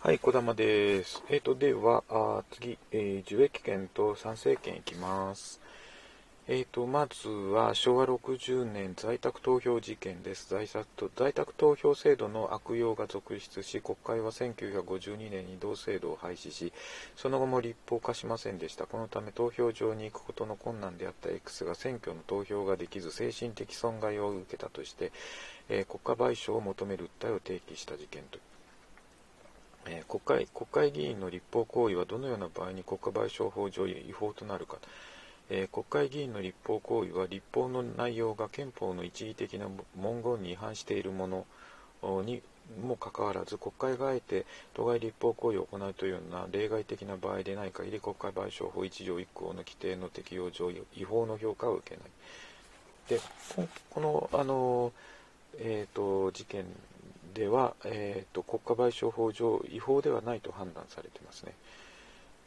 はい、小玉です。えっ、ー、と、では、あ次、えー、受益権と参政権いきます。えっ、ー、と、まずは、昭和60年在宅投票事件です。在宅在宅投票制度の悪用が続出し、国会は1952年に同制度を廃止し、その後も立法化しませんでした。このため、投票場に行くことの困難であった X が選挙の投票ができず、精神的損害を受けたとして、え国家賠償を求める訴えを提起した事件とえー、国会国会議員の立法行為はどのような場合に国家賠償法上違法となるか、えー、国会議員の立法行為は立法の内容が憲法の一義的な文言に違反しているものにもかかわらず国会があえて当該立法行為を行うというような例外的な場合でない限り国会賠償法1条1項の規定の適用上違法の評価を受けない。でこのあの、えーと事件では、えーと、国家賠償法上違法ではないと判断されていますね。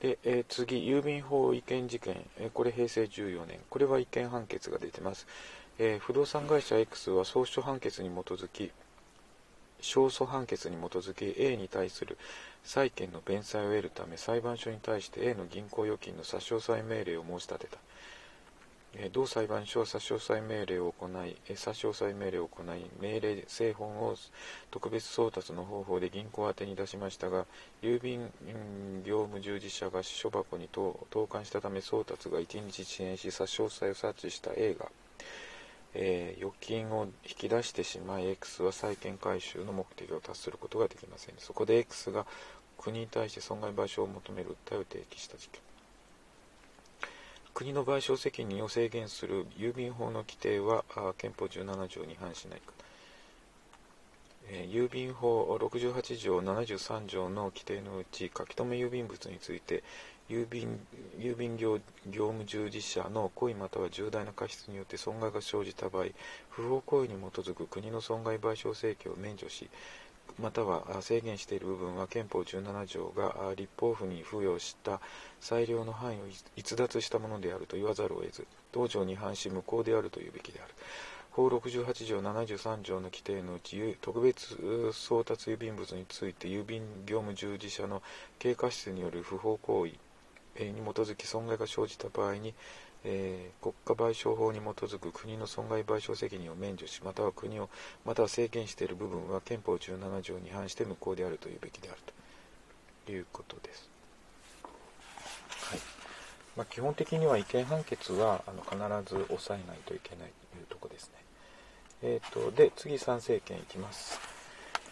で、えー、次、郵便法違憲事件、えー、これ平成14年、これは違憲判決が出てます。えー、不動産会社 X は総書判決に基づき、勝訴判決に基づき A に対する債権の弁済を得るため裁判所に対して A の銀行預金の差し押さえ命令を申し立てた。同裁判所は差し押さえ命令を行い、差し押さえ命令を行い、命令製本を特別送達の方法で銀行宛に出しましたが、郵便業務従事者が書箱に投函したため送達が1日遅延し、差し押さえを察知した A が、えー、預金を引き出してしまい、X は債権回収の目的を達することができません。そこで X が国に対して損害賠償を求める訴えを提起した事件。国の賠償責任を制限する郵便法の規定は憲法17条に反しないか、えー、郵便法68条73条の規定のうち書き留め郵便物について郵便郵便業業務従事者の故意または重大な過失によって損害が生じた場合不法行為に基づく国の損害賠償請求を免除しまたは制限している部分は憲法17条が立法府に付与した裁量の範囲を逸脱したものであると言わざるを得ず同条に反し無効であるというべきである。法68条73条の規定のうち特別送達郵便物について郵便業務従事者の経過失による不法行為に基づき損害が生じた場合にえー、国家賠償法に基づく国の損害賠償責任を免除しまたは国をまたは制限している部分は憲法17条に反して無効であるというべきであるということです。はいまあ、基本的には違憲判決はあの必ず抑えないといけないというとこですね。えーと、で次参政権いきます。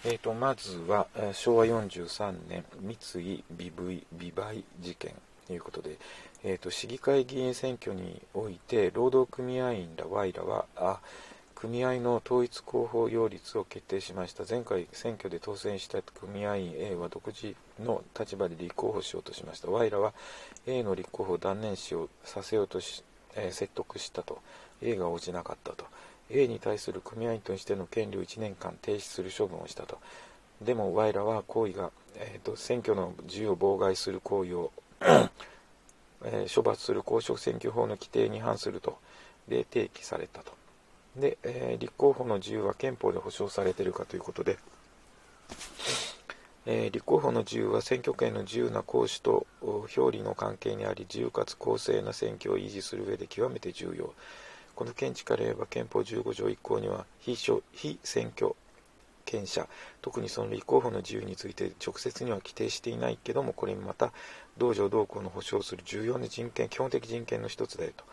えーと、まずは昭和43年三井美美売事件ということで、えーと、市議会議員選挙において労働組合員ら Y らはあ組合の統一候補擁立を決定しました。前回選挙で当選した組合員 A は独自の立場で立候補しようとしました。Y らは A の立候補を断念しようさせようとし、えー、説得したと。A が応じなかったと。A に対する組合員としての権利を1年間停止する処分をしたと。でも Y らは行為が、えーと選挙の自由を妨害する行為を えー、処罰する公職選挙法の規定に反すると。で提起されたと。で、えー、立候補の自由は憲法で保障されているかということで、えー、立候補の自由は選挙権の自由な行使と表裏の関係にあり自由かつ公正な選挙を維持する上で極めて重要。この見地から言えば憲法15条1項には非非選挙権者特にその立候補の自由について直接には規定していないけどもこれにまた同条同項の保障する重要な人権基本的人権の一つだよと。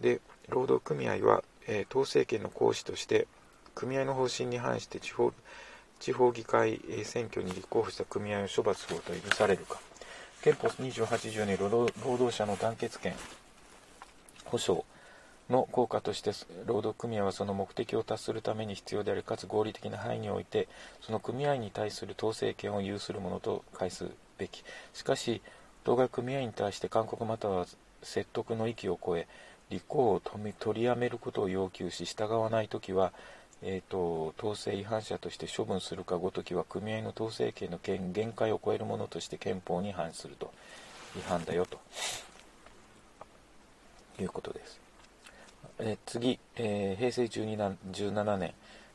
で労働組合は、えー、統制権の行使として組合の方針に反して地方地方議会選挙に立候補した組合を処罰すると許されるか。憲法28条に労働者の団結権保障。の効果として労働組合はその目的を達するために必要であるかつ合理的な範囲においてその組合に対する統制権を有するものと解すべきしかし当該組合に対して勧告または説得の域を超え立候補を取りやめることを要求し従わないときは、えーと、統制違反者として処分するかごときは組合の統制権の限界を超えるものとして憲法に反すると違反だよということです。えー、次、えー、平成12年17年、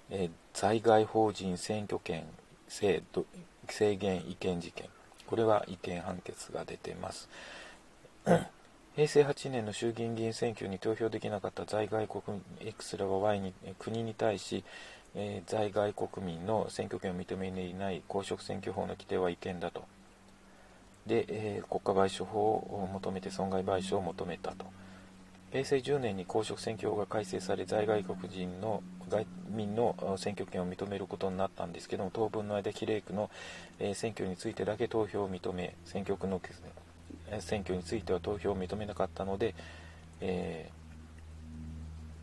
えー、在外法人選挙権制度制限違憲事件これは違憲判決が出ています。平成8年の衆議院議員選挙に投票できなかった在外国 X らは Y に国に対し、えー、在外国民の選挙権を認めていない公職選挙法の規定は違憲だと。で、えー、国家賠償法を求めて損害賠償を求めたと。平成10年に公職選挙法が改正され在外国人の外民の選挙権を認めることになったんですけども当分の間比例区の、選挙についてだけ投票を認め選挙区の選挙については投票を認めなかったので、え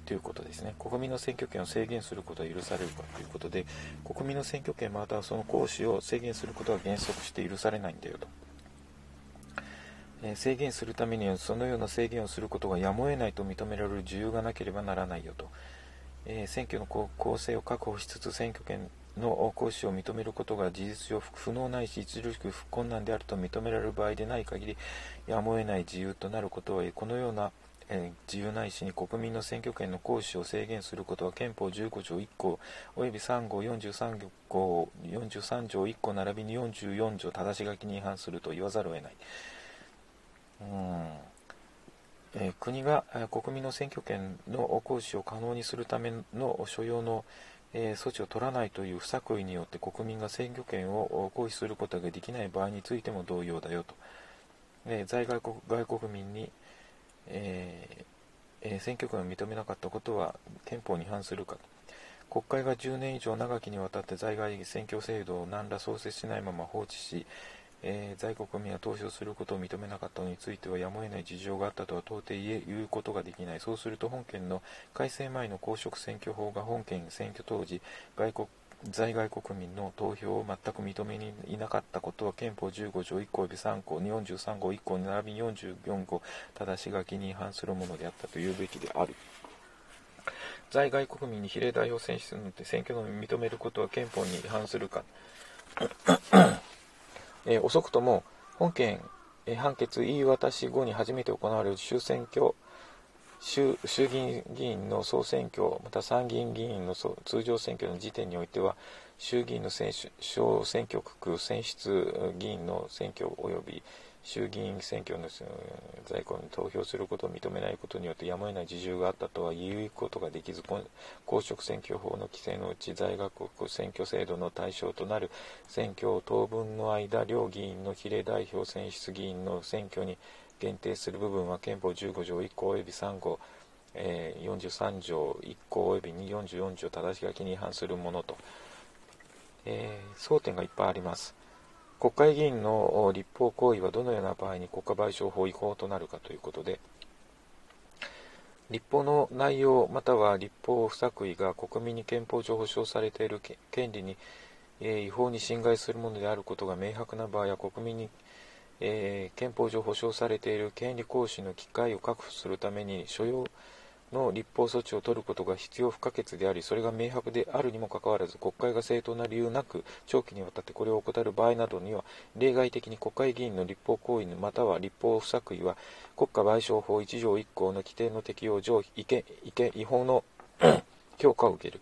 ー、ということですね国民の選挙権を制限することは許されるかということで国民の選挙権またはその行使を制限することは原則して許されないんだよと。制限するためにはそのような制限をすることがやむを得ないと認められる自由がなければならないよと、え、選挙の公正を確保しつつ選挙権の行使を認めることが事実上不能ないし著しく不困難であると認められる場合でない限りやむを得ない自由となることはこのような、え、自由ないしに国民の選挙権の行使を制限することは憲法15条1項および3号43号43条1項並びに44条正し書きに違反すると言わざるを得ない。うん。えー、国が国民の選挙権の行使を可能にするための所要の、えー、措置を取らないという不作為によって国民が選挙権を行使することができない場合についても同様だよと、えー、在外国外国民に、ええ選挙権を認めなかったことは憲法に違反するかと。国会が10年以上長きにわたって在外選挙制度を何ら創設しないまま放置しえー、在国民が投票することを認めなかったのについてはやむを得ない事情があったとは到底言え言うことができない。そうすると本件の改正前の公職選挙法が本件選挙当時、外国在外国民の投票を全く認めにいなかったことは憲法15条1項及び3項43号1項並びに44号正し書きに違反するものであったと言うべきである。在外国民に比例代表選出によって選挙の認めることは憲法に違反するか。えー、遅くとも本件、えー、判決言い渡し後に初めて行われる衆選挙衆衆議院議員の総選挙また参議院議員の通常選挙の時点においては衆議院の選小選挙区選出議員の選挙及び衆議院選挙の在庫に投票することを認めないことによってやむを得ない事情があったとは言うことができず公職選挙法の規制のうち在学国選挙制度の対象となる選挙を当分の間両議員の比例代表選出議員の選挙に限定する部分は憲法15条1項及び3号、えー、43条1項及び44条正し書きに違反するものと、えー、争点がいっぱいあります。国会議員の立法行為はどのような場合に国家賠償法違法となるかということで、立法の内容または立法不作為が国民に憲法上保障されている権利に、え違法に侵害するものであることが明白な場合は国民に、え、憲法上保障されている権利行使の機会を確保するために所要の立法措置を取ることが必要不可欠であり、それが明白であるにもかかわらず、国会が正当な理由なく、長期にわたってこれを怠る場合などには、例外的に国会議員の立法行為または立法不作為は、国家賠償法1条1項の規定の適用上、違憲違法の 評価を受ける。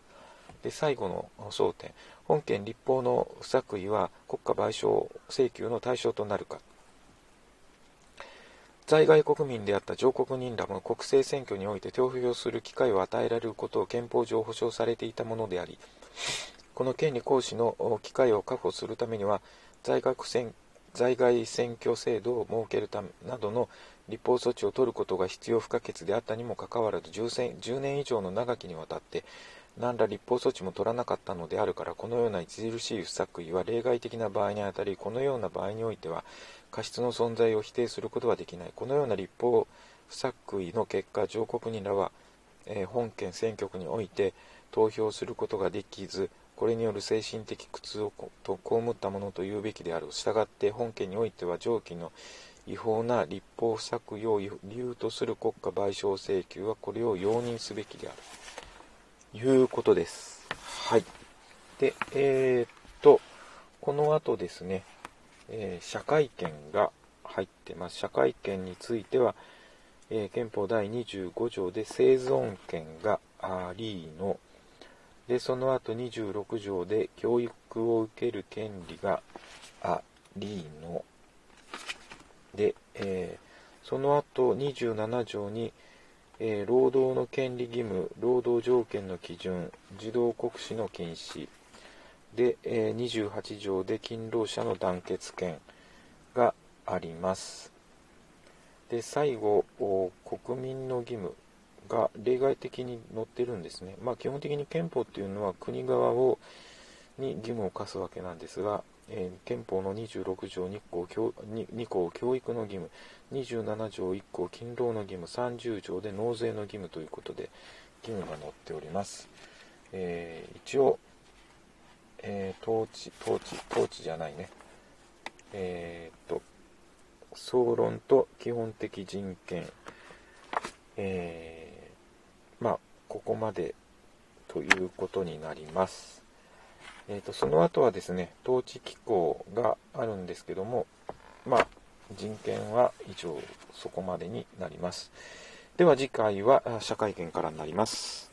で、最後の争点。本件立法の不作為は国家賠償請求の対象となるか。在外国民であった上国人らも国政選挙において投票する機会を与えられることを憲法上保障されていたものであり、この権利行使の機会を確保するためには、在学選在外選挙制度を設けるためなどの立法措置を取ることが必要不可欠であったにもかかわらず10、10年以上の長きにわたって、何ら立法措置も取らなかったのであるから、このような著しい不作為は例外的な場合にあたり、このような場合においては、過失の存在を否定することはできない。このような立法不作為の結果、上国人らは、えー、本県選挙区において投票することができず、これによる精神的苦痛をと被ったものと言うべきである。したがって本件においては上記の違法な立法不作為を理由とする国家賠償請求はこれを容認すべきである。いうことです。はい。で、えー、っと、この後ですね、えー、社会権が入ってます。社会権については、えー、憲法第25条で生存権がありの、で、その後26条で教育を受ける権利がありの、で、えー、その後27条に、えー、労働の権利義務、労働条件の基準、児童国史の禁止、で、えー、28条で勤労者の団結権があります。で、最後、国民の義務が例外的に載ってるんですね。まあ、基本的に憲法っていうのは国側をに義務を課すわけなんですが、えー、憲法の26条2項 ,2 項教育の義務、27条1項勤労の義務、30条で納税の義務ということで義務が載っております。えー、一応、えー、統治、統治、統治じゃないね。えー、っと、総論と基本的人権、えー、まあ、ここまでということになります。えーと、その後はですね、統治機構があるんですけども、まあ、人権は以上そこまでになります。では次回は社会権からになります。